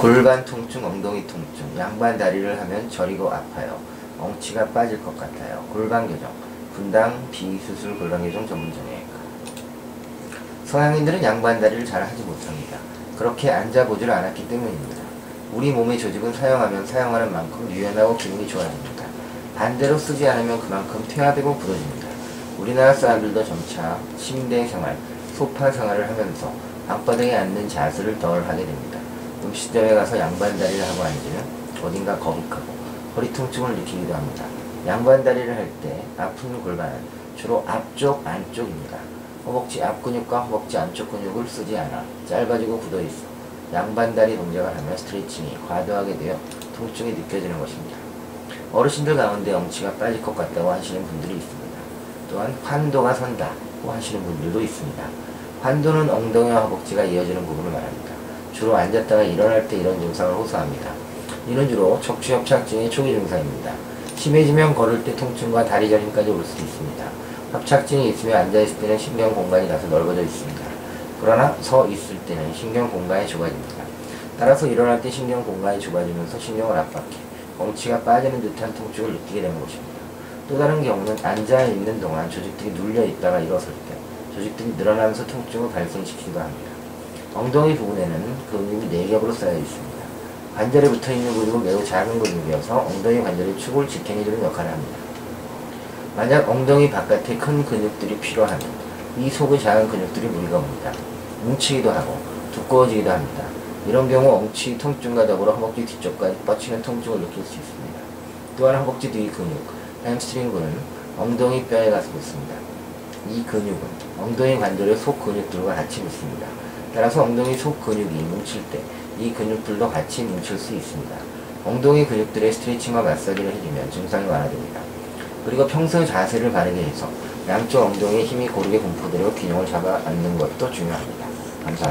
골반 통증, 엉덩이 통증, 양반 다리를 하면 저리고 아파요. 엉치가 빠질 것 같아요. 골반 교정, 분당 비수술 골반 교정 전문점이니까. 서양인들은 양반 다리를 잘 하지 못합니다. 그렇게 앉아보질 않았기 때문입니다. 우리 몸의 조직은 사용하면 사용하는 만큼 유연하고 기능이 좋아집니다. 반대로 쓰지 않으면 그만큼 퇴화되고 부러집니다. 우리나라 사람들도 점차 침대 생활, 소파 생활을 하면서 방바닥에 앉는 자세를 덜 하게 됩니다. 음식점에 가서 양반 다리를 하고 앉으면 어딘가 거북하고 허리 통증을 느끼기도 합니다. 양반 다리를 할 때 아픈 골반은 주로 앞쪽, 안쪽입니다. 허벅지 앞 근육과 허벅지 안쪽 근육을 쓰지 않아 짧아지고 굳어 있어 양반 다리 동작을 하면 스트레칭이 과도하게 되어 통증이 느껴지는 것입니다. 어르신들 가운데 엉치가 빠질 것 같다고 하시는 분들이 있습니다. 또한 환도가 선다고 하시는 분들도 있습니다. 환도는 엉덩이와 허벅지가 이어지는 부분을 말합니다. 주로 앉았다가 일어날 때 이런 증상을 호소합니다. 이는 주로 척추협착증의 초기 증상입니다. 심해지면 걸을 때 통증과 다리 저림까지 올 수 있습니다. 협착증이 있으면 앉아있을 때는 신경 공간이 다소 넓어져 있습니다. 그러나 서 있을 때는 신경 공간이 좁아집니다. 따라서 일어날 때 신경 공간이 좁아지면서 신경을 압박해 엉치가 빠지는 듯한 통증을 느끼게 되는 것입니다. 또 다른 경우는 앉아 있는 동안 조직들이 눌려 있다가 일어설 때 조직들이 늘어나면서 통증을 발생시키기도 합니다. 엉덩이 부분에는 근육이 네겹으로 쌓여 있습니다. 관절에 붙어 있는 근육은 매우 작은 근육이어서 엉덩이 관절의 축을 지탱해주는 역할을 합니다. 만약 엉덩이 바깥에 큰 근육들이 필요하면 이 속의 작은 근육들이 무리가 옵니다. 뭉치기도 하고 두꺼워지기도 합니다. 이런 경우 엉치 통증과 더불어 허벅지 뒤쪽까지 뻗치는 통증을 느낄 수 있습니다. 또한 허벅지 뒤 근육, 햄스트링 근은 엉덩이 뼈에 가서 붙습니다. 이 근육은 엉덩이 관절의 속 근육들과 같이 붙습니다. 따라서 엉덩이 속 근육이 뭉칠 때 이 근육들도 같이 뭉칠 수 있습니다. 엉덩이 근육들의 스트레칭과 마사지를 해주면 증상이 완화됩니다. 그리고 평소 자세를 바르게 해서 양쪽 엉덩이에 힘이 고르게 분포되려 균형을 잡아 앉는 것도 중요합니다. 감사합니다.